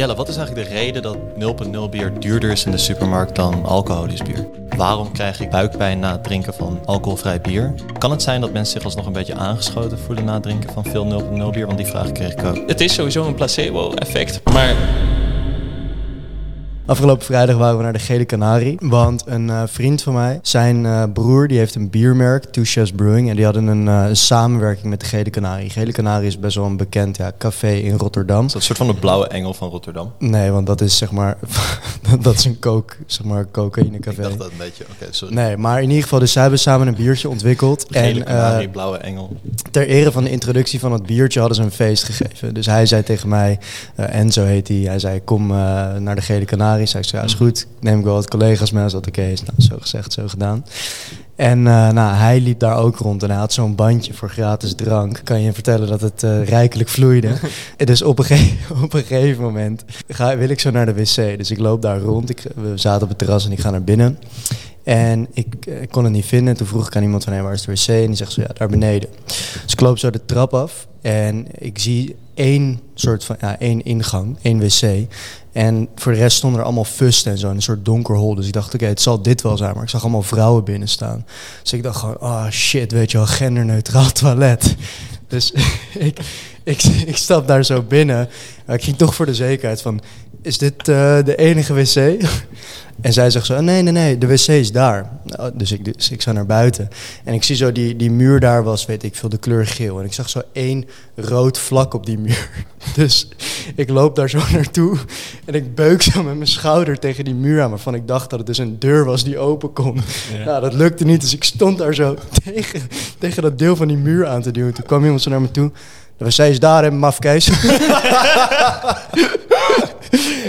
Jelle, wat is eigenlijk de reden dat 0.0 bier duurder is in de supermarkt dan alcoholisch bier? Waarom krijg ik buikpijn na het drinken van alcoholvrij bier? Kan het zijn dat mensen zich alsnog een beetje aangeschoten voelen na het drinken van veel 0.0 bier? Want die vraag kreeg ik ook. Het is sowieso een placebo-effect, maar Afgelopen vrijdag waren we naar de Gele Canarie. Want een eh, vriend van mij, zijn eh, broer, die heeft een biermerk, Two Chefs Brewing. En die hadden een, eh, een samenwerking met de Gele Canarie. Gele Canarie is best wel een bekend ja, café in Rotterdam. Is dat een soort van de blauwe engel van Rotterdam? Nee, want dat is zeg maar, dat is een coke, zeg maar, cocaïnecafé. Ik dacht dat een beetje, oké, sorry. Nee, maar in ieder geval, dus zij hebben samen een biertje ontwikkeld. Gele en kanarie, eh, blauwe engel. ter ere van de introductie van het biertje hadden ze een feest gegeven. Dus hij zei tegen mij, eh, Enzo heet hij, hij zei kom naar de Gele Canarie. Zei ik zo, ja is goed, neem ik wel wat collega's mee als dat oké is. Nou, zo gezegd, zo gedaan. En eh, nou, hij liep daar ook rond en hij had zo'n bandje voor gratis drank. Kan je hem vertellen dat het eh, rijkelijk vloeide. En dus op een, ge- op een gegeven moment ga, wil ik zo naar de wc. Dus ik loop daar rond. Ik, we zaten op het terras en ik ga naar binnen. En ik, eh, kon het niet vinden. En toen vroeg ik aan iemand van, hey, waar is de wc? En die zegt zo, ja, daar beneden. Dus ik loop zo de trap af en ik zie één soort van, ja, één ingang, één wc. En voor de rest stonden er allemaal fusten en zo, een soort donker hol. Dus ik dacht, oké, het zal dit wel zijn. Maar ik zag allemaal vrouwen binnen staan. Dus ik dacht gewoon, ah shit, weet je wel, genderneutraal toilet. Dus ik, ik, ik stap daar zo binnen. Maar ik ging toch voor de zekerheid van, is dit eh, de enige wc? En zij zegt zo, nee, nee, nee, de wc is daar. Nou, dus, ik, dus ik zou naar buiten. En ik zie zo, die, die muur daar was, weet ik veel, de kleur geel. En ik zag zo één rood vlak op die muur. Dus ik loop daar zo naartoe. En ik beuk zo met mijn schouder tegen die muur aan. Waarvan ik dacht dat het dus een deur was die open kon. Nou, dat lukte niet. Dus ik stond daar zo tegen, tegen dat deel van die muur aan te duwen. Toen kwam iemand zo naar me toe. Wc is daar, hè, mafkees.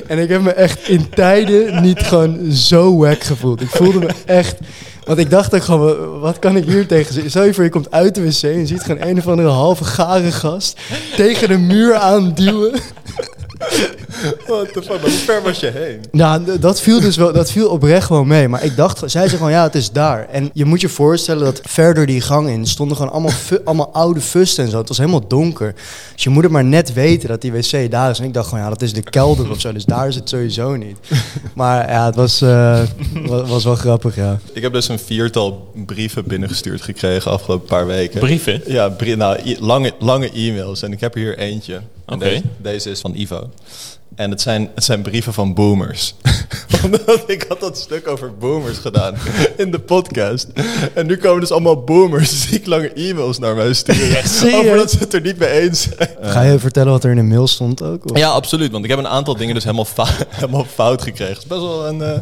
En ik heb me echt in tijden niet gewoon zo wack gevoeld. Ik voelde me echt... Want ik dacht ook gewoon, wat kan ik hier tegen zeggen? Stel je voor, je komt uit de wc en ziet gewoon een of andere halve gare gast tegen de muur aanduwen. What the fuck, maar hoe ver was je heen? Nou, dat viel dus wel, dat viel oprecht gewoon mee. Maar ik dacht, zij zei gewoon, ja, het is daar. En je moet je voorstellen dat verder die gang in stonden gewoon allemaal, fu- allemaal oude fusten en zo. Het was helemaal donker. Dus je moet het maar net weten dat die wc daar is. En ik dacht gewoon, ja, dat is de kelder of zo. Dus daar is het sowieso niet. Maar ja, het was, eh, wa- was wel grappig, ja. Ik heb dus een viertal brieven binnengestuurd gekregen afgelopen paar weken. brieven. Ja, brie- nou, lange, lange e-mails. En ik heb er hier eentje. Oké. Deze, deze is van Ivo. En het zijn, het zijn brieven van boomers. Omdat ik had dat stuk over boomers gedaan in de podcast. En nu komen dus allemaal boomers ziek lange e-mails naar mij sturen. serieus? over dat ze het er niet mee eens zijn. Ga je vertellen wat er in de mail stond ook? Of? Ja, absoluut. Want ik heb een aantal dingen dus helemaal, helemaal fout gekregen. Het is best wel een... eh,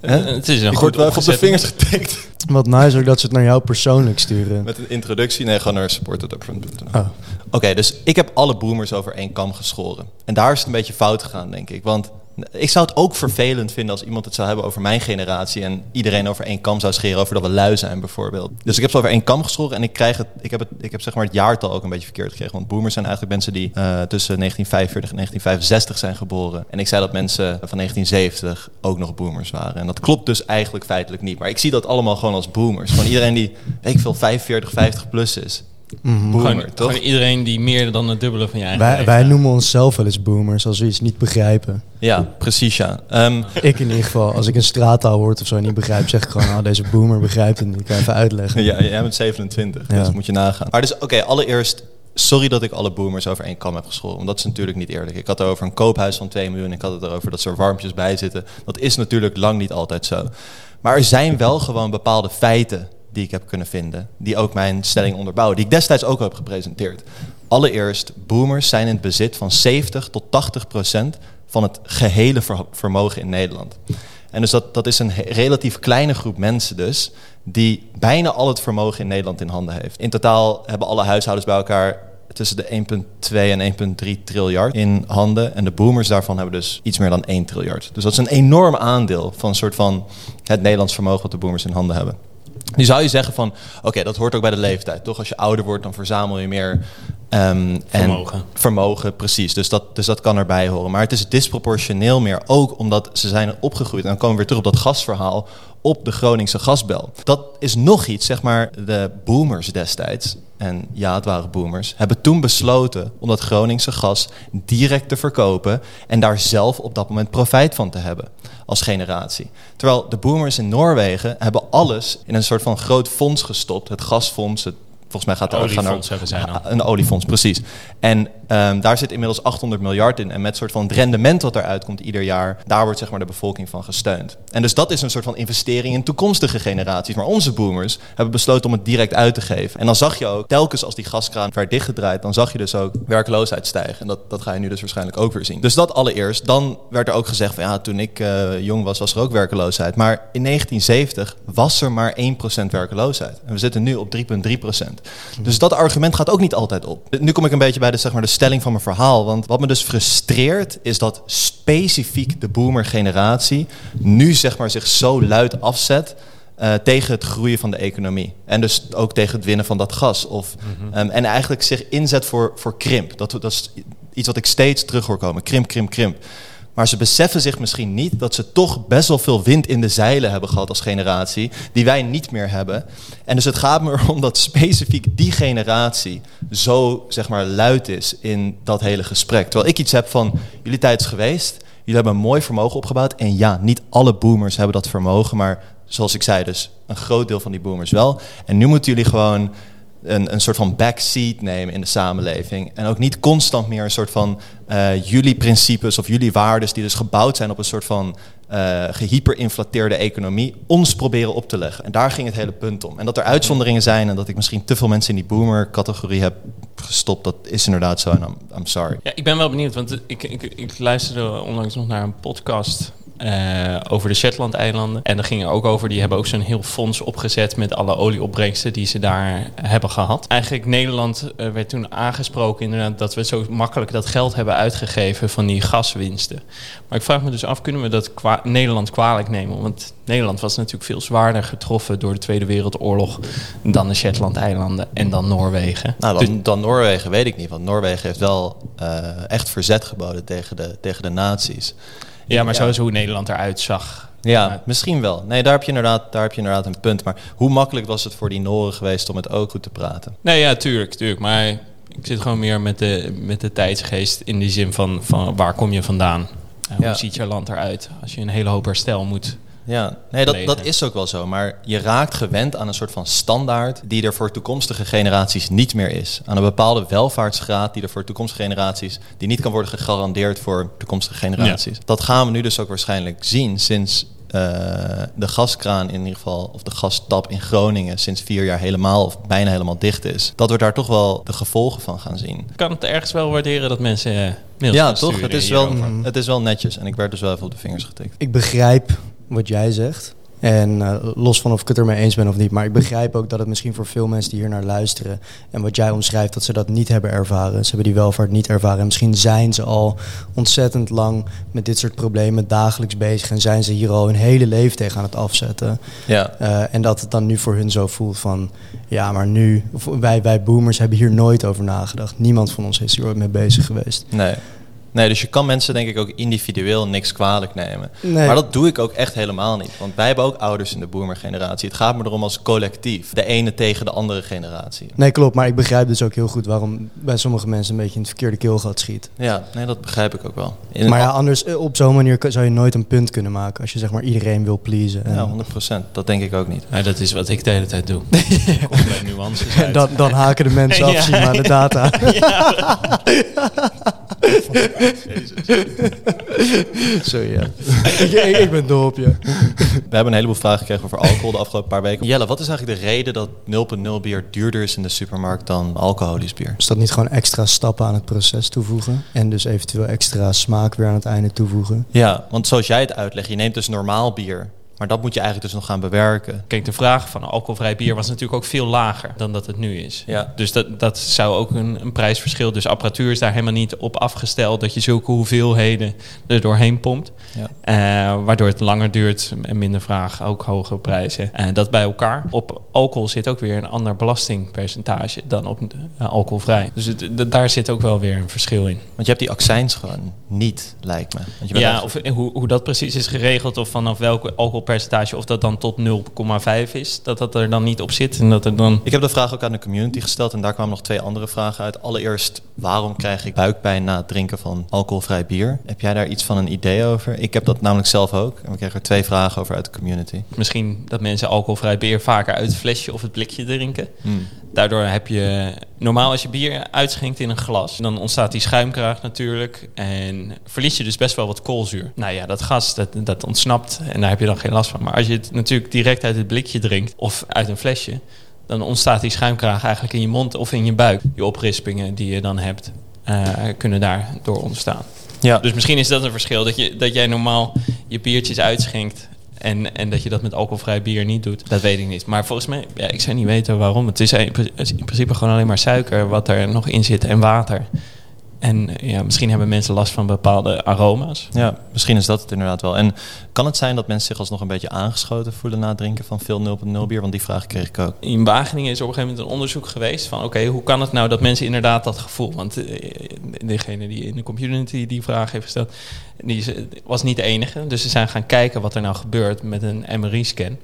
Eh, Het is een ik goed word wel even op de vingers getikt. Wat nice ook dat ze het naar jou persoonlijk sturen. Met een introductie. Nee, gewoon naar supportedupfront.nl. Oh. Oké, dus ik heb alle boomers over één kam geschoren. En daar is het een beetje fout gegaan, denk ik. Want ik zou het ook vervelend vinden als iemand het zou hebben over mijn generatie en iedereen over één kam zou scheren over dat we lui zijn, bijvoorbeeld. Dus ik heb ze over één kam geschoren en ik, krijg het, ik, heb het, ik heb zeg maar het jaartal ook een beetje verkeerd gekregen. Want boomers zijn eigenlijk mensen die eh, tussen 1945 en 1965 zijn geboren. En ik zei dat mensen van 1970 ook nog boomers waren. En dat klopt dus eigenlijk feitelijk niet. Maar ik zie dat allemaal gewoon als boomers. Gewoon iedereen die, weet ik veel, 45, 50 plus is. Boomer, Gewoon, toch? gewoon iedereen die meer dan het dubbele van je eigen Wij, wij noemen onszelf wel eens boomers als we iets niet begrijpen. Ja, precies ja. Ehm, Ik in ieder geval, als ik een straattaal of zo niet begrijp, zeg ik gewoon, nou, deze boomer begrijpt het niet. Ik kan even uitleggen. ja, jij bent 27, Ja. dus moet je nagaan. Maar dus, oké, allereerst, sorry dat ik alle boomers over één kam heb geschoren. Want dat is natuurlijk niet eerlijk. Ik had het over een koophuis van 2 miljoen. Ik had het erover dat er warmpjes bij zitten. Dat is natuurlijk lang niet altijd zo. Maar er zijn wel gewoon bepaalde feiten die ik heb kunnen vinden. Die ook mijn stelling onderbouwen. Die ik destijds ook al heb gepresenteerd. Allereerst, boomers zijn in het bezit van 70 tot 80 procent van het gehele ver- vermogen in Nederland. En dus dat, dat is een relatief kleine groep mensen dus, die bijna al het vermogen in Nederland in handen heeft. In totaal hebben alle huishoudens bij elkaar tussen de 1,2 en 1,3 triljard in handen. En de boomers daarvan hebben dus iets meer dan 1 triljard. Dus dat is een enorm aandeel van soort van het Nederlands vermogen wat de boomers in handen hebben. Nu zou je zeggen van, oké, dat hoort ook bij de leeftijd, toch? Als je ouder wordt, dan verzamel je meer Ehm, Vermogen. En vermogen, precies. Dus dat, dus dat kan erbij horen. Maar het is disproportioneel meer ook omdat ze zijn opgegroeid. En dan komen we weer terug op dat gasverhaal op de Groningse gasbel. Dat is nog iets, zeg maar, de boomers destijds, en ja, het waren boomers, hebben toen besloten om dat Groningse gas direct te verkopen en daar zelf op dat moment profijt van te hebben als generatie. Terwijl de boomers in Noorwegen hebben alles in een soort van groot fonds gestopt. Het gasfonds, het Volgens mij gaat er gaan dan. Een oliefonds, precies. En um, daar zit inmiddels 800 miljard in. En met soort van rendement wat eruit komt ieder jaar, daar wordt zeg maar de bevolking van gesteund. En dus dat is een soort van investering in toekomstige generaties. Maar onze boomers hebben besloten om het direct uit te geven. En dan zag je ook, telkens als die gaskraan werd dichtgedraaid, dan zag je dus ook werkloosheid stijgen. En dat, dat ga je nu dus waarschijnlijk ook weer zien. Dus dat allereerst. Dan werd er ook gezegd van ja, toen ik uh, jong was, was er ook werkloosheid. Maar in 1970 was er maar 1% werkloosheid. En we zitten nu op 3,3%. Dus dat argument gaat ook niet altijd op. Nu kom ik een beetje bij de, zeg maar, de stelling van mijn verhaal. Want wat me dus frustreert is dat specifiek de boomer generatie nu zeg maar, zich zo luid afzet. Uh, tegen het groeien van de economie. En dus ook tegen het winnen van dat gas. Of, mm -hmm. um, en eigenlijk zich inzet voor, voor krimp. Dat, dat is iets wat ik steeds terug hoor komen. Krimp, krimp, krimp. Maar ze beseffen zich misschien niet dat ze toch best wel veel wind in de zeilen hebben gehad als generatie, die wij niet meer hebben. En dus het gaat me erom dat specifiek die generatie zo zeg maar luid is in dat hele gesprek. Terwijl ik iets heb van, jullie tijd is geweest, jullie hebben een mooi vermogen opgebouwd. En ja, niet alle boomers hebben dat vermogen, maar zoals ik zei dus, een groot deel van die boomers wel. En nu moeten jullie gewoon een, een soort van backseat nemen in de samenleving. En ook niet constant meer een soort van uh, jullie principes of jullie waarden, die dus gebouwd zijn op een soort van uh, gehyperinflateerde economie, ons proberen op te leggen. En daar ging het hele punt om. En dat er uitzonderingen zijn en dat ik misschien te veel mensen in die boomer-categorie heb gestopt, dat is inderdaad zo. En I'm, I'm sorry. Ja, ik ben wel benieuwd, want ik, ik, ik luisterde onlangs nog naar een podcast uh, over de Shetland-eilanden. En daar ging er ook over, die hebben ook zo'n heel fonds opgezet met alle olieopbrengsten die ze daar hebben gehad. Eigenlijk Nederland uh, werd toen aangesproken inderdaad dat we zo makkelijk dat geld hebben uitgegeven van die gaswinsten. Maar ik vraag me dus af, kunnen we dat kwa Nederland kwalijk nemen? Want Nederland was natuurlijk veel zwaarder getroffen door de Tweede Wereldoorlog dan de Shetland-eilanden en dan Noorwegen. Nou, dan, dan Noorwegen weet ik niet, want Noorwegen heeft wel uh, echt verzet geboden tegen de, tegen de nazi's. Ja, maar zo is hoe Nederland eruit zag. Ja, misschien wel. Nee, daar heb, je inderdaad, daar heb je inderdaad een punt. Maar hoe makkelijk was het voor die Noren geweest om het ook goed te praten? Nee, ja, tuurlijk, tuurlijk. Maar ik zit gewoon meer met de, met de tijdsgeest in die zin van, van waar kom je vandaan? Hoe ziet je land eruit als je een hele hoop herstel moet ja, nee, dat, dat is ook wel zo. Maar je raakt gewend aan een soort van standaard die er voor toekomstige generaties niet meer is. Aan een bepaalde welvaartsgraad die er voor toekomstige generaties, die niet kan worden gegarandeerd voor toekomstige generaties. Ja. Dat gaan we nu dus ook waarschijnlijk zien sinds uh, de gaskraan in ieder geval, of de gastap in Groningen sinds vier jaar helemaal of bijna helemaal dicht is. Dat we daar toch wel de gevolgen van gaan zien. Ik kan het ergens wel waarderen dat mensen uh, mails Ja, toch? Het is, wel, het is wel netjes en ik werd dus wel even op de vingers getikt. Ik begrijp wat jij zegt. En uh, los van of ik het ermee eens ben of niet. Maar ik begrijp ook dat het misschien voor veel mensen die hier naar luisteren. En wat jij omschrijft, dat ze dat niet hebben ervaren. Ze hebben die welvaart niet ervaren. En misschien zijn ze al ontzettend lang met dit soort problemen dagelijks bezig. En zijn ze hier al hun hele leven tegen aan het afzetten. Ja. Uh, en dat het dan nu voor hun zo voelt van. Ja, maar nu. Wij, wij boomers hebben hier nooit over nagedacht. Niemand van ons is hier ooit mee bezig geweest. Nee. Nee, dus je kan mensen denk ik ook individueel niks kwalijk nemen. Nee. Maar dat doe ik ook echt helemaal niet. Want wij hebben ook ouders in de boomergeneratie. Het gaat me erom als collectief. De ene tegen de andere generatie. Nee, klopt. Maar ik begrijp dus ook heel goed waarom bij sommige mensen een beetje in het verkeerde keelgat schiet. Ja, nee, dat begrijp ik ook wel. In maar ja, anders eh, op zo'n manier zou je nooit een punt kunnen maken. Als je zeg maar iedereen wil pleasen. En... Ja, 100%. Dat denk ik ook niet. Ja, dat is wat ik de hele tijd doe. Compleet nuances uit. Dan, dan haken de mensen af, zien maar de data. Sorry, ja. ik, ik, ik, ben dol op je. We hebben een heleboel vragen gekregen over alcohol de afgelopen paar weken. Jelle, wat is eigenlijk de reden dat 0.0 bier duurder is in de supermarkt dan alcoholisch bier? Is dat niet gewoon extra stappen aan het proces toevoegen? En dus eventueel extra smaak weer aan het einde toevoegen? Ja, want zoals jij het uitlegt, je neemt dus normaal bier Maar dat moet je eigenlijk dus nog gaan bewerken. Kijk, de vraag van alcoholvrij bier was natuurlijk ook veel lager dan dat het nu is. Ja. Dus dat, dat zou ook een, een prijsverschil. Dus apparatuur is daar helemaal niet op afgesteld dat je zulke hoeveelheden er doorheen pompt. Ja. Eh, waardoor het langer duurt en minder vraag, ook hogere prijzen. En dat bij elkaar. Op alcohol zit ook weer een ander belastingpercentage dan op uh, alcoholvrij. Dus het, daar zit ook wel weer een verschil in. Want je hebt die accijns gewoon niet, lijkt me. Want je Ja, echt- of hoe, hoe dat precies is geregeld, of vanaf welk alcoholpercentage, of dat dan tot 0,5 is, dat dat er dan niet op zit. En dat er dan. Ik heb de vraag ook aan de community gesteld en daar kwamen nog twee andere vragen uit. Allereerst, waarom krijg ik buikpijn na het drinken van alcoholvrij bier? Heb jij daar iets van een idee over? Ik heb dat namelijk zelf ook. En we kregen er twee vragen over uit de community. Misschien dat mensen alcoholvrij bier vaker uit het flesje of het blikje drinken. Hmm. Daardoor heb je normaal als je bier uitschenkt in een glas, dan ontstaat die schuimkraag natuurlijk en verlies je dus best wel wat koolzuur. Nou ja, dat gas dat, dat ontsnapt en daar heb je dan geen last van. Maar als je het natuurlijk direct uit het blikje drinkt of uit een flesje, dan ontstaat die schuimkraag eigenlijk in je mond of in je buik. Die oprispingen die je dan hebt, eh, kunnen daardoor ontstaan. Ja, Dus misschien is dat een verschil. Dat, je, dat jij normaal je biertjes uitschenkt. En, en dat je dat met alcoholvrij bier niet doet. Dat weet ik niet. Maar volgens mij, ja, ik zou niet weten waarom. Het is in pri- in principe gewoon alleen maar suiker wat er nog in zit en water. En eh, ja, misschien hebben mensen last van bepaalde aroma's. ja, misschien is dat het inderdaad wel. En kan het zijn dat mensen zich alsnog een beetje aangeschoten voelen na het drinken van veel 0.0 bier? Want die vraag kreeg ik ook. In Wageningen is op een gegeven moment een onderzoek geweest van... oké, hoe kan het nou dat mensen inderdaad dat gevoel... want eh, degene die in de community die vraag heeft gesteld... die is- was niet de enige. Dus ze zijn gaan kijken wat er nou gebeurt met een MRI-scan...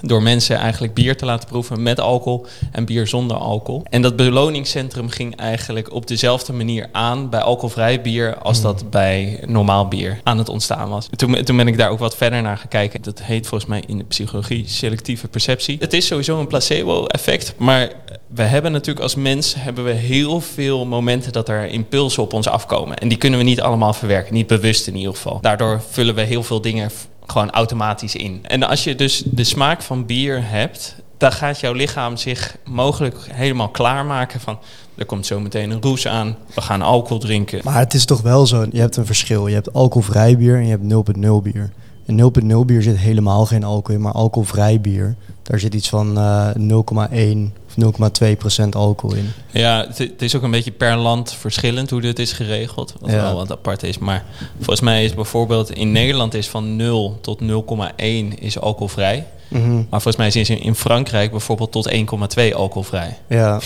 door mensen eigenlijk bier te laten proeven met alcohol en bier zonder alcohol. En dat beloningscentrum ging eigenlijk op dezelfde manier aan bij alcoholvrij bier als dat bij normaal bier aan het ontstaan was. Toen, toen ben ik daar ook wat verder naar gaan kijken. Dat heet volgens mij in de psychologie selectieve perceptie. Het is sowieso een placebo-effect, maar we hebben natuurlijk als mens hebben we heel veel momenten dat er impulsen op ons afkomen. En die kunnen we niet allemaal verwerken, niet bewust in ieder geval. Daardoor vullen we heel veel dingen gewoon automatisch in. En als je dus de smaak van bier hebt, dan gaat jouw lichaam zich mogelijk helemaal klaarmaken van... er komt zo meteen een roes aan, we gaan alcohol drinken. Maar het is toch wel zo, je hebt een verschil. Je hebt alcoholvrij bier en je hebt 0.0 bier. In 0.0 bier zit helemaal geen alcohol in, maar alcoholvrij bier, daar zit iets van eh 0,1 of 0,2 procent alcohol in. Ja, het, het is ook een beetje per land verschillend hoe dit is geregeld. Wat Ja. wel wat apart is. Maar volgens mij is bijvoorbeeld in Nederland is van 0 tot 0,1 is alcoholvrij. Mhm. Maar volgens mij is in- in Frankrijk bijvoorbeeld tot 1,2 alcoholvrij. Ja,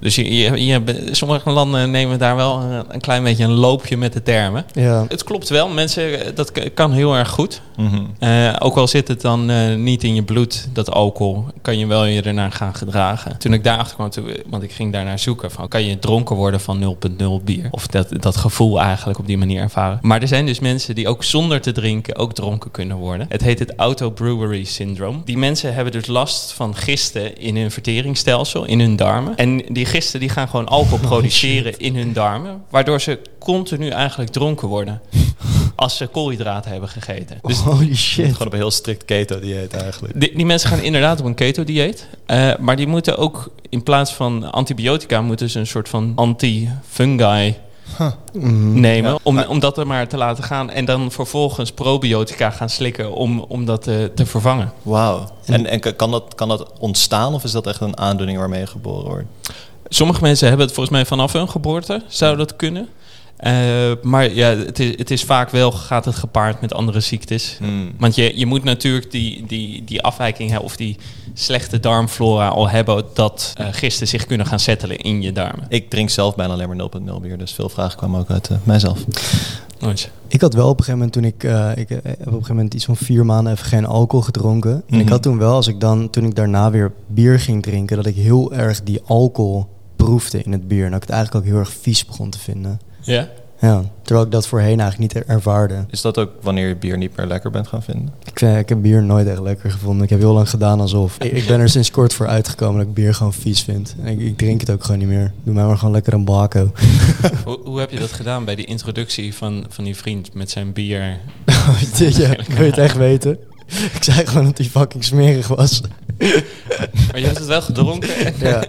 Dus je, je, je- sommige landen nemen daar wel een, een klein beetje een loopje met de termen. ja. Het klopt wel, mensen, eh, dat kan heel erg goed. Mhm. Eh, ook al zit het dan eh, niet in je bloed, dat alcohol, kan je wel je ernaar gaan gedragen. Toen ik daarachter kwam, toen, want ik ging daarnaar zoeken van, kan je dronken worden van 0.0 bier? Of dat, dat gevoel eigenlijk op die manier ervaren. Maar er zijn dus mensen die ook zonder te drinken ook dronken kunnen worden. Het heet het auto-brewery syndroom. Die mensen hebben dus last van gisten in hun verteringsstelsel, in hun darmen. En die gisten die gaan gewoon alcohol produceren in hun darmen, waardoor ze continu eigenlijk dronken worden. Als ze koolhydraten hebben gegeten. Dus Holy shit. Gewoon op een heel strikt keto-dieet eigenlijk. die, die mensen gaan inderdaad op een keto-dieet. Eh, maar die moeten ook in plaats van antibiotica... moeten ze een soort van anti-fungi Mhm. nemen. Ja. Om, om dat er maar te laten gaan. En dan vervolgens probiotica gaan slikken om, om dat te, te vervangen. Wauw. En, en kan, dat, kan dat ontstaan of is dat echt een aandoening waarmee je geboren wordt? Sommige mensen hebben het volgens mij vanaf hun geboorte. Zou dat kunnen? Eh, maar ja, het is, het is vaak wel, gaat het gepaard met andere ziektes. Hmm. Want je, je moet natuurlijk die, die, die afwijking hebben of die slechte darmflora al hebben dat eh, gisten zich kunnen gaan settelen in je darmen. Ik drink zelf bijna alleen maar 0.0 bier, dus veel vragen kwamen ook uit eh, mijzelf. Nooit. Ik had wel op een gegeven moment toen ik, eh, ik heb op een gegeven moment iets van vier maanden even geen alcohol gedronken. En ik Mhm. had toen wel, als ik dan, toen ik daarna weer bier ging drinken, dat ik heel erg die alcohol proefde in het bier. En dat ik het eigenlijk ook heel erg vies begon te vinden. Ja? Ja, terwijl ik dat voorheen eigenlijk niet ervaarde. Is dat ook wanneer je bier niet meer lekker bent gaan vinden? Ik, vind, ik heb bier nooit echt lekker gevonden. Ik heb heel lang gedaan alsof. Ik, ik ben er sinds kort voor uitgekomen dat ik bier gewoon vies vind. En ik, ik drink het ook gewoon niet meer. Doe mij maar gewoon lekker een bako. hoe, hoe heb je dat gedaan bij die introductie van, van die vriend met zijn bier? ja, wil je het echt weten? Ik zei gewoon dat hij fucking smerig was. Maar je hebt het wel gedronken? ja.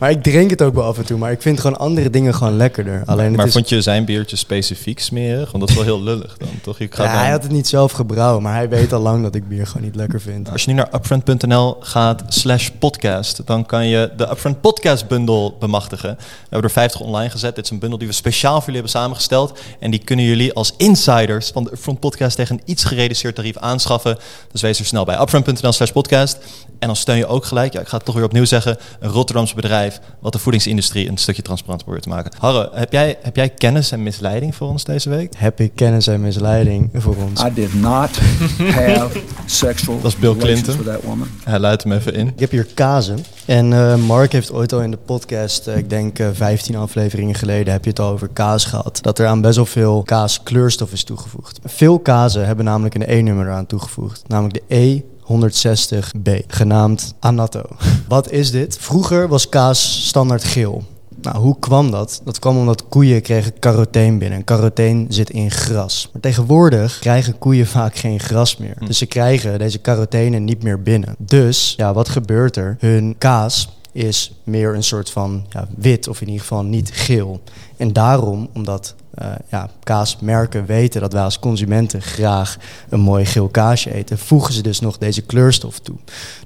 Maar ik drink het ook wel af en toe. Maar ik vind gewoon andere dingen gewoon lekkerder. Alleen het maar is... vond je zijn biertje specifiek smerig? Want dat is wel heel lullig dan, toch? Je gaat Ja, dan- hij had het niet zelf gebrouwen. Maar hij weet al lang dat ik bier gewoon niet lekker vind. Als je nu naar upfront.nl gaat slash podcast, dan kan je de Upfront Podcast Bundle bemachtigen. We hebben er 50 online gezet. Dit is een bundel die we speciaal voor jullie hebben samengesteld. En die kunnen jullie als insiders van de Upfront Podcast tegen een iets gereduceerd tarief aanschaffen. Dus wees er snel bij upfront.nl slash podcast. En dan steun je ook gelijk, ja, ik ga het toch weer opnieuw zeggen, een Rotterdamse bedrijf wat de voedingsindustrie een stukje transparant probeert te maken. Harre, heb jij, heb jij kennis en misleiding voor ons deze week? Heb ik kennis en misleiding voor ons? I did not have sexual Dat is Bill relations Clinton. with that woman. Hij luidt hem even in. Ik heb hier kazen. En eh, Mark heeft ooit al in de podcast, eh, ik denk eh 15 afleveringen geleden, heb je het al over kaas gehad. Dat er aan best wel veel kaas kleurstof is toegevoegd. Veel kazen hebben namelijk een E-nummer eraan toegevoegd. Namelijk de E. 160B, genaamd Anato. Wat is dit? Vroeger was kaas standaard geel. Nou, hoe kwam dat? Dat kwam omdat koeien kregen caroteen binnen. En caroteen zit in gras. Maar tegenwoordig krijgen koeien vaak geen gras meer. Dus ze krijgen deze carotenen niet meer binnen. Dus, ja, wat gebeurt er? Hun kaas is meer een soort van ja, wit, of in ieder geval niet geel. En daarom, omdat eh, ja, kaasmerken weten dat wij als consumenten graag een mooi geel kaasje eten, voegen ze dus nog deze kleurstof toe.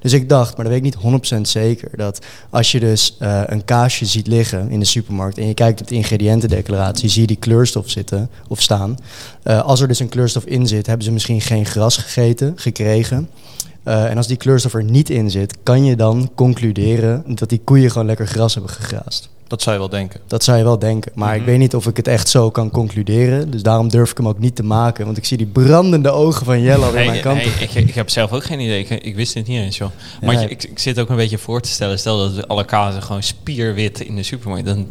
Dus ik dacht, maar dat weet ik niet 100% zeker, dat als je dus eh, een kaasje ziet liggen in de supermarkt en je kijkt op de ingrediëntendeclaratie, zie je die kleurstof zitten of staan. Eh, als er dus een kleurstof in zit, hebben ze misschien geen gras gegeten, gekregen. Eh, en als die kleurstof er niet in zit, kan je dan concluderen dat die koeien gewoon lekker gras hebben gegraast. Dat zou je wel denken. Dat zou je wel denken. Maar ik weet niet of ik het echt zo kan concluderen. Dus daarom durf ik hem ook niet te maken. Want ik zie die brandende ogen van Jelle aan Hey, mijn kant. hey, ik, ik heb zelf ook geen idee. Ik, ik wist het niet eens, joh. Maar Ja. je- ik, ik zit ook een beetje voor te stellen. Stel dat we alle kazen gewoon spierwit in de supermarkt. Dan,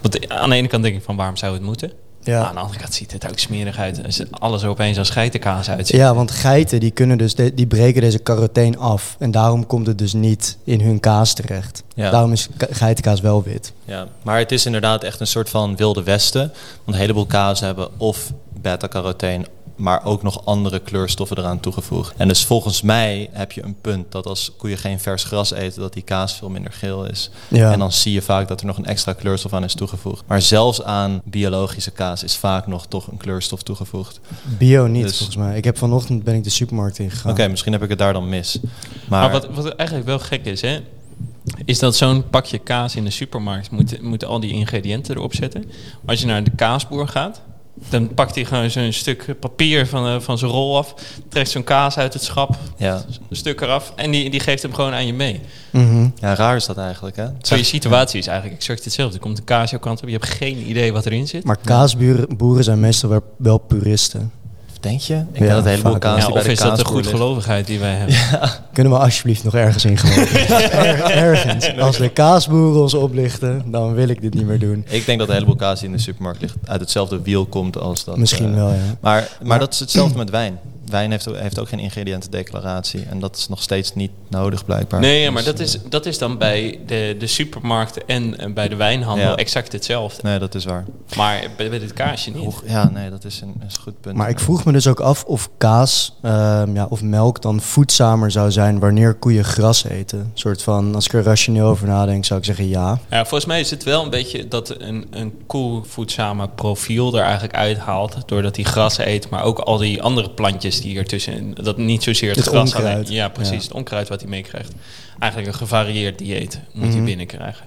want aan de ene kant denk ik van waarom zou het moeten? Ja. Aan de andere kant ziet het ook smerig uit. Alles er opeens als geitenkaas uitziet. Ja, want geiten die kunnen dus de- die breken deze caroteen af. En daarom komt het dus niet in hun kaas terecht. Ja. Daarom is ka- geitenkaas wel wit. Ja, maar het is inderdaad echt een soort van wilde westen. Want een heleboel kazen hebben of beta-carotene, maar ook nog andere kleurstoffen eraan toegevoegd. En dus volgens mij heb je een punt dat als koeien geen vers gras eten, dat die kaas veel minder geel is. Ja. En dan zie je vaak dat er nog een extra kleurstof aan is toegevoegd. Maar zelfs aan biologische kaas is vaak nog toch een kleurstof toegevoegd. Bio niet, Dus- volgens mij. Ik heb vanochtend ben ik de supermarkt ingegaan. Oké, misschien heb ik het daar dan mis. Maar, Maar wat, wat eigenlijk wel gek is, hè, is dat zo'n pakje kaas in de supermarkt moet, moet al die ingrediënten erop zetten. Maar als je naar de kaasboer gaat, dan pakt hij gewoon zo'n stuk papier van, eh, van zijn rol af, trekt zo'n kaas uit het schap, ja. een stuk eraf en die, die geeft hem gewoon aan je mee. Mhm. ja, raar is dat eigenlijk, hè? Zo je situatie is eigenlijk exact hetzelfde. Er komt een kaas jouw kant op, je hebt geen idee wat erin zit. Maar kaasboeren boeren zijn meestal wel, wel puristen. Denk je? Ik Ja, denk dat een heleboel kaas Ja, of de is dat de goedgelovigheid die wij hebben? Kunnen we alsjeblieft nog ergens in geloven? Er- ergens. Als de kaasboeren ons oplichten, dan wil ik dit niet meer doen. Ik denk dat een heleboel kaas die in de supermarkt ligt uit hetzelfde wiel komt als dat. Misschien eh, wel, ja. Maar, maar dat is hetzelfde met wijn. Wijn heeft, ook- heeft ook geen ingrediëntendeclaratie. En dat is nog steeds niet nodig blijkbaar. Nee, Dus, maar dat eh, is, dat is dan bij de, de supermarkten en bij de wijnhandel Ja. exact hetzelfde. Nee, dat is waar. Maar bij, bij dit kaasje niet. Ja, nee, dat is een, is een goed punt. Maar ik vroeg me dus ook af of kaas ehm, ja, of melk dan voedzamer zou zijn wanneer koeien gras eten. Een soort van, als ik er rationeel over nadenk, zou ik zeggen ja. Ja, volgens mij is het wel een beetje dat een, een koe voedzame profiel er eigenlijk uithaalt. Doordat hij gras eet, maar ook al die andere plantjes die ertussen. Dat niet zozeer het, Het gras alleen. Ja, precies. Ja. Het onkruid wat hij meekrijgt. Eigenlijk een gevarieerd dieet moet hij Mhm. binnenkrijgen.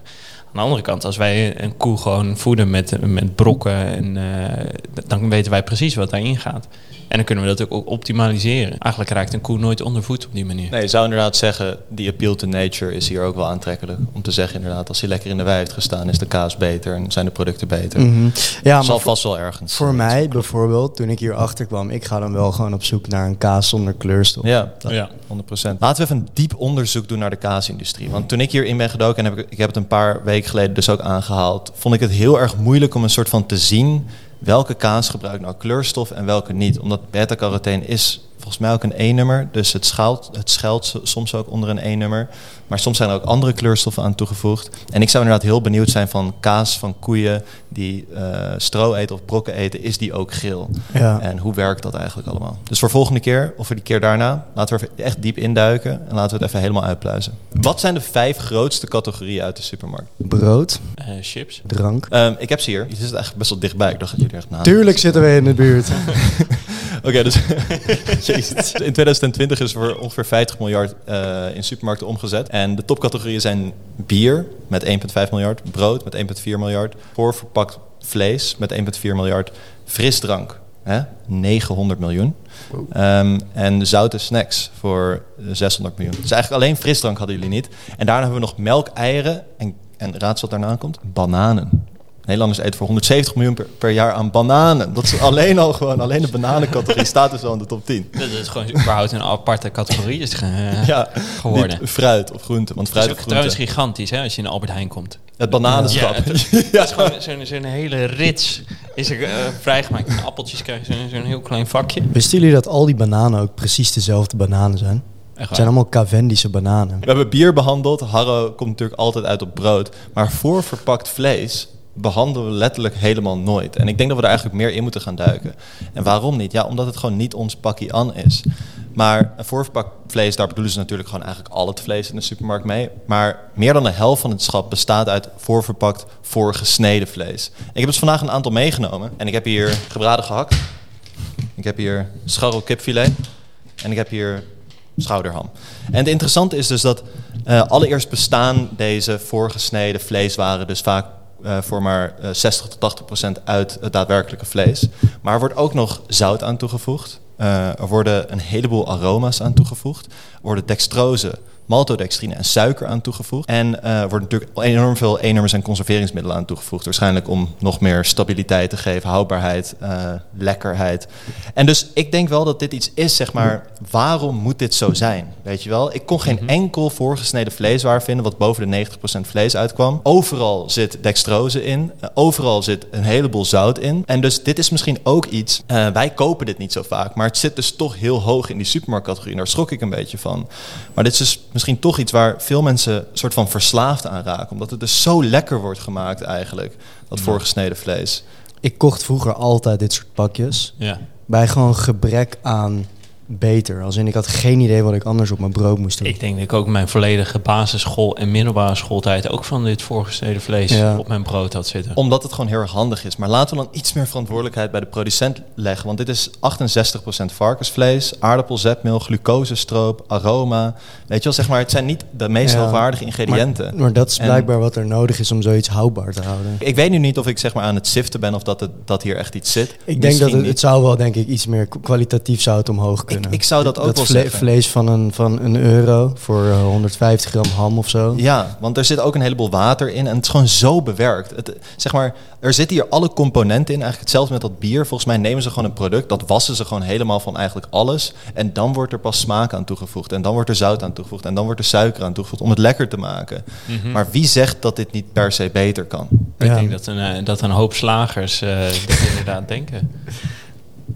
Aan de andere kant, als wij een koe gewoon voeden met, met brokken, en, eh, dan weten wij precies wat daarin gaat. En dan kunnen we dat ook optimaliseren. Eigenlijk raakt een koe nooit ondervoed op die manier. Nee, je zou inderdaad zeggen, die appeal to nature is hier ook wel aantrekkelijk. Om te zeggen inderdaad, als hij lekker in de wei heeft gestaan, is de kaas beter en zijn de producten beter. Mhm. Ja, Dat zal vast wel ergens. voor mij bijvoorbeeld, toen ik hier achter kwam, ik ga dan wel gewoon op zoek naar een kaas zonder kleurstof. Ja, Ja. 100%. Laten we even een diep onderzoek doen naar de kaasindustrie. Want toen ik hierin ben gedoken, en heb ik, ik heb het een paar weken geleden dus ook aangehaald, vond ik het heel erg moeilijk om een soort van te zien welke kaas gebruikt nou kleurstof en welke niet. Omdat beta-carotene is volgens mij ook een E-nummer. Dus het, schuilt, het schuilt so- soms ook onder een E-nummer. Maar soms zijn er ook andere kleurstoffen aan toegevoegd. En ik zou inderdaad heel benieuwd zijn van kaas van koeien die eh, stro eten of brokken eten. Is die ook geel? Ja. En hoe werkt dat eigenlijk allemaal? Dus voor volgende keer, of voor die keer daarna, laten we er echt diep induiken. En laten we het even helemaal uitpluizen. Wat zijn de vijf grootste categorieën uit de supermarkt? Brood, Eh, chips. drank. Ehm, ik heb ze hier. Je zit eigenlijk best wel dichtbij. Ik dacht dat jullie echt na. Tuurlijk zitten we in de buurt. Oké, dus Jezus. in 2020 is er voor ongeveer 50 miljard eh, in supermarkten omgezet. En de topcategorieën zijn bier met 1,5 miljard, brood met 1,4 miljard, voorverpakt vlees met 1,4 miljard, frisdrank hè, 900 miljoen. Ehm, en zoute snacks voor eh, 600 miljoen. Dus eigenlijk alleen frisdrank hadden jullie niet. En daarna hebben we nog melk, eieren en, en raad wat daarna komt? Bananen. Nederlanders eten voor 170 miljoen per, per jaar aan bananen. Dat is alleen al gewoon, alleen de bananencategorie staat dus al in de top 10. Dat is gewoon überhaupt een aparte categorie is, ge- Ja, geworden. niet fruit of groente. Want Het is fruit ook of trouwens groente. gigantisch hè, als je in Albert Heijn komt. Het bananenschap. Ja, het- is gewoon zo'n zo'n hele rits is er eh, vrijgemaakt. En appeltjes krijgen zo'n heel klein vakje. Wisten jullie dat al die bananen ook precies dezelfde bananen zijn? Het zijn allemaal Cavendische bananen. We hebben bier behandeld. Harro komt natuurlijk altijd uit op brood. Maar voor verpakt vlees behandelen we letterlijk helemaal nooit. En ik denk dat we er eigenlijk meer in moeten gaan duiken. En waarom niet? Ja, omdat het gewoon niet ons pakje an is. Maar een voorverpakt vlees, daar bedoelen ze natuurlijk gewoon eigenlijk al het vlees in de supermarkt mee. Maar meer dan de helft van het schap bestaat uit voorverpakt, voorgesneden vlees. Ik heb dus vandaag een aantal meegenomen. En ik heb hier gebraden gehakt. Ik heb hier scharrel kipfilet. En ik heb hier schouderham. En het interessante is dus dat eh, allereerst bestaan deze voorgesneden vleeswaren dus vaak eh, voor maar eh, 60 tot 80 procent uit het daadwerkelijke vlees. Maar er wordt ook nog zout aan toegevoegd. Eh, er worden een heleboel aroma's aan toegevoegd. Er worden dextrose, maltodextrine en suiker aan toegevoegd. En er wordt natuurlijk enorm veel E-nummers en conserveringsmiddelen aan toegevoegd. Waarschijnlijk om nog meer stabiliteit te geven, houdbaarheid, eh, lekkerheid. En dus ik denk wel dat dit iets is, zeg maar, waarom moet dit zo zijn? Weet je wel? Ik kon geen enkel voorgesneden vleeswaar vinden wat boven de 90% vlees uitkwam. Overal zit dextrose in. Eh, overal zit een heleboel zout in. En dus dit is misschien ook iets, wij kopen dit niet zo vaak, maar het zit dus toch heel hoog in die supermarktcategorie. En daar schrok ik een beetje van. Maar dit is dus misschien toch iets waar veel mensen soort van verslaafd aan raken. Omdat het dus zo lekker wordt gemaakt eigenlijk, dat voorgesneden vlees. Ik kocht vroeger altijd dit soort pakjes. Ja. Bij gewoon gebrek aan beter. Als in ik had geen idee wat ik anders op mijn brood moest doen. Ik denk dat ik ook mijn volledige basisschool en middelbare schooltijd ook van dit voorgesneden vlees Ja. op mijn brood had zitten. Omdat het gewoon heel erg handig is. Maar laten we dan iets meer verantwoordelijkheid bij de producent leggen. Want dit is 68% varkensvlees, aardappel, zetmeel, glucosestroop, aroma. Weet je wel, zeg maar, het zijn niet de meest Ja. hoogwaardige ingrediënten. Maar, maar dat is En- blijkbaar wat er nodig is om zoiets houdbaar te houden. Ik weet nu niet of ik zeg maar aan het siften ben of dat, het, dat hier echt iets zit. Ik denk dat het, het zou wel denk ik iets meer kwalitatief zou het omhoog kunnen. Ik zou dat ook wel vle- zeggen. vlees van een, van een euro voor eh, 150 gram ham of zo. Ja, want er zit ook een heleboel water in en het is gewoon zo bewerkt. Het, zeg maar, er zitten hier alle componenten in. Eigenlijk hetzelfde met dat bier. Volgens mij nemen ze gewoon een product, dat wassen ze gewoon helemaal van eigenlijk alles. En dan wordt er pas smaak aan toegevoegd. En dan wordt er zout aan toegevoegd. En dan wordt er suiker aan toegevoegd om het lekker te maken. Mhm. Maar wie zegt dat dit niet per se beter kan? Ik denk dat een, eh, dat een hoop slagers eh, dat inderdaad denken.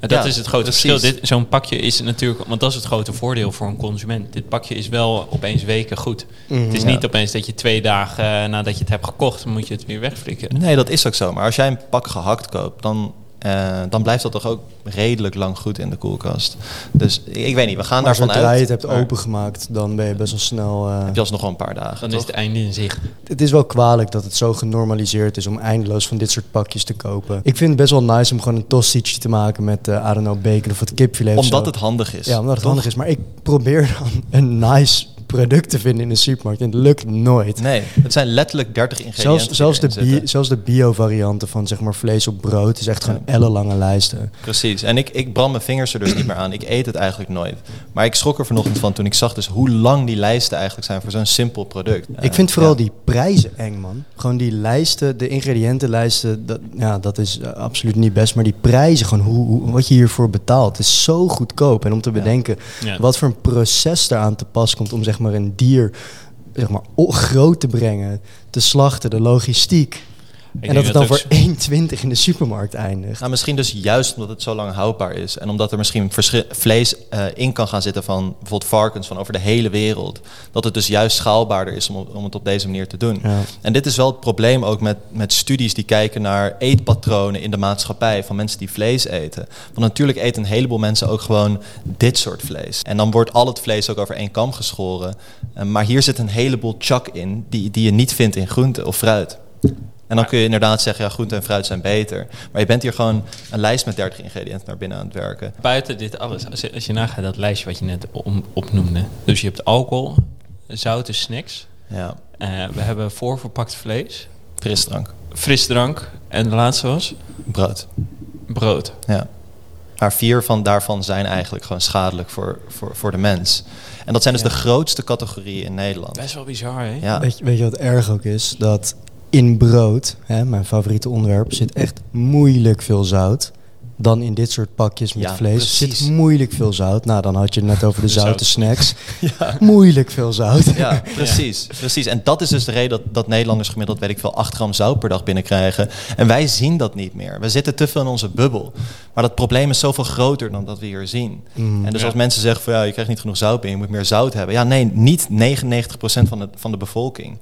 En dat Ja, is het grote precies. verschil. Dit- Zo'n pakje is natuurlijk, want dat is het grote voordeel voor een consument. Dit pakje is wel opeens weken goed. Mhm. het is Ja. niet opeens dat je twee dagen eh, nadat je het hebt gekocht, moet je het weer wegflikken. Nee, dat is ook zo. Maar als jij een pak gehakt koopt, dan, eh, dan blijft dat toch ook redelijk lang goed in de koelkast. Dus ik, ik weet niet, we gaan Maar daarvan uit. je het hebt opengemaakt, dan ben je best wel snel... eh, Heb je alsnog wel een paar dagen, Dan toch? is het einde in zicht. Het is wel kwalijk dat het zo genormaliseerd is om eindeloos van dit soort pakjes te kopen. Ik vind het best wel nice om gewoon een tostietje te maken met, eh I don't know, bacon of wat kipfilet of Omdat zo. het handig is. Ja, omdat het toch? handig is. Maar ik probeer dan een nice product te vinden in de supermarkt en het lukt nooit. Nee, het zijn letterlijk 30 ingrediënten. Zelfs, zelfs, de die erin bi- zitten. zelfs de bio-varianten van zeg maar vlees op brood is echt gewoon ellenlange lijsten. Precies. En ik, ik brand mijn vingers er dus niet meer aan. Ik eet het eigenlijk nooit. Maar ik schrok er vanochtend van toen ik zag dus hoe lang die lijsten eigenlijk zijn voor zo'n simpel product. ik vind vooral ja. die prijzen eng, man. Gewoon die lijsten, de ingrediëntenlijsten, dat, ja, dat is eh, absoluut niet best. Maar die prijzen, gewoon hoe, hoe- wat je hiervoor betaalt, is zo goedkoop. En om te bedenken Ja. wat voor een proces eraan te pas komt om zeg maar een dier zeg maar, groot te brengen, te slachten, de logistiek. Ik en dat het dan voor zo- 1,20 in de supermarkt eindigt. Nou, misschien dus juist omdat het zo lang houdbaar is. En omdat er misschien vlees eh, in kan gaan zitten van bijvoorbeeld varkens van over de hele wereld. Dat het dus juist schaalbaarder is om, om het op deze manier te doen. Ja. En dit is wel het probleem ook met, met studies die kijken naar eetpatronen in de maatschappij van mensen die vlees eten. Want natuurlijk eten een heleboel mensen ook gewoon dit soort vlees. En dan wordt al het vlees ook over één kam geschoren. Eh, maar hier zit een heleboel chak in die, die je niet vindt in groente of fruit. En dan kun je inderdaad zeggen, ja, groente en fruit zijn beter. Maar je bent hier gewoon een lijst met 30 ingrediënten naar binnen aan het werken. Buiten dit alles, als je, als je nagaat dat lijstje wat je net om, opnoemde. Dus je hebt alcohol, zoute snacks. Ja, eh, we hebben voorverpakt vlees, frisdrank, frisdrank. En de laatste was brood. brood. Ja. Maar vier van daarvan zijn eigenlijk gewoon schadelijk voor, voor, voor de mens. En dat zijn dus Ja. de grootste categorieën in Nederland. Best wel bizar, hè? Ja. Weet, je, weet je wat erg ook is? Dat in brood, hè, mijn favoriete onderwerp, zit echt moeilijk veel zout. Dan in dit soort pakjes met Ja, vlees precies. zit moeilijk veel zout. Nou, dan had je het net over de, De zoute zout. snacks. Ja. Moeilijk veel zout. Ja, precies, precies. En dat is dus de reden dat, dat Nederlanders gemiddeld, weet ik veel, 8 gram zout per dag binnenkrijgen. En wij zien dat niet meer. We zitten te veel in onze bubbel. Maar dat probleem is zoveel groter dan dat we hier zien. Mm. En dus Ja. als mensen zeggen van ja, je krijgt niet genoeg zout binnen, je moet meer zout hebben. Ja, nee, niet 99% van de, van de bevolking.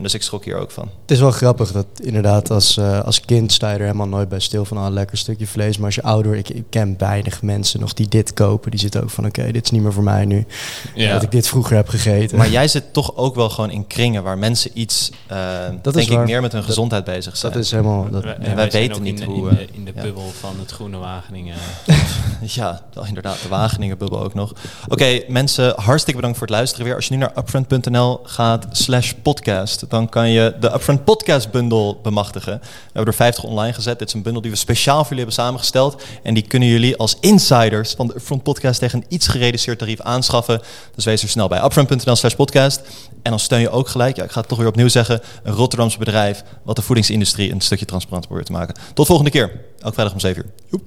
En dus ik schrok hier ook van. Het is wel grappig dat inderdaad als, eh, als kind sta je er helemaal nooit bij stil van ah, een lekker stukje vlees. Maar als je ouder, ik, ik ken weinig mensen nog die dit kopen. Die zitten ook van oké, dit is niet meer voor mij nu. Ja. Dat ik dit vroeger heb gegeten. Maar jij zit toch ook wel gewoon in kringen waar mensen iets, eh, Dat denk is waar. ik, meer met hun Dat- gezondheid bezig zijn. dat is helemaal... Dat, Wij- wij wij zijn weten niet in, hoe, In de, eh, in de ja. bubbel van het Groene Wageningen. Ja, wel inderdaad, de Wageningen-bubbel ook nog. Oké, mensen, hartstikke bedankt voor het luisteren weer. Als je nu naar upfront.nl gaat slash podcast, dan kan je de Upfront Podcast Bundle bemachtigen. We hebben er 50 online gezet. Dit is een bundel die we speciaal voor jullie hebben samengesteld. En die kunnen jullie als insiders van de Upfront Podcast tegen een iets gereduceerd tarief aanschaffen. Dus wees er snel bij upfront.nl slash podcast. En dan steun je ook gelijk, ja, ik ga het toch weer opnieuw zeggen, een Rotterdamse bedrijf wat de voedingsindustrie een stukje transparant probeert te maken. Tot volgende keer, elke vrijdag om 7 uur. Joep.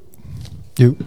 Doei.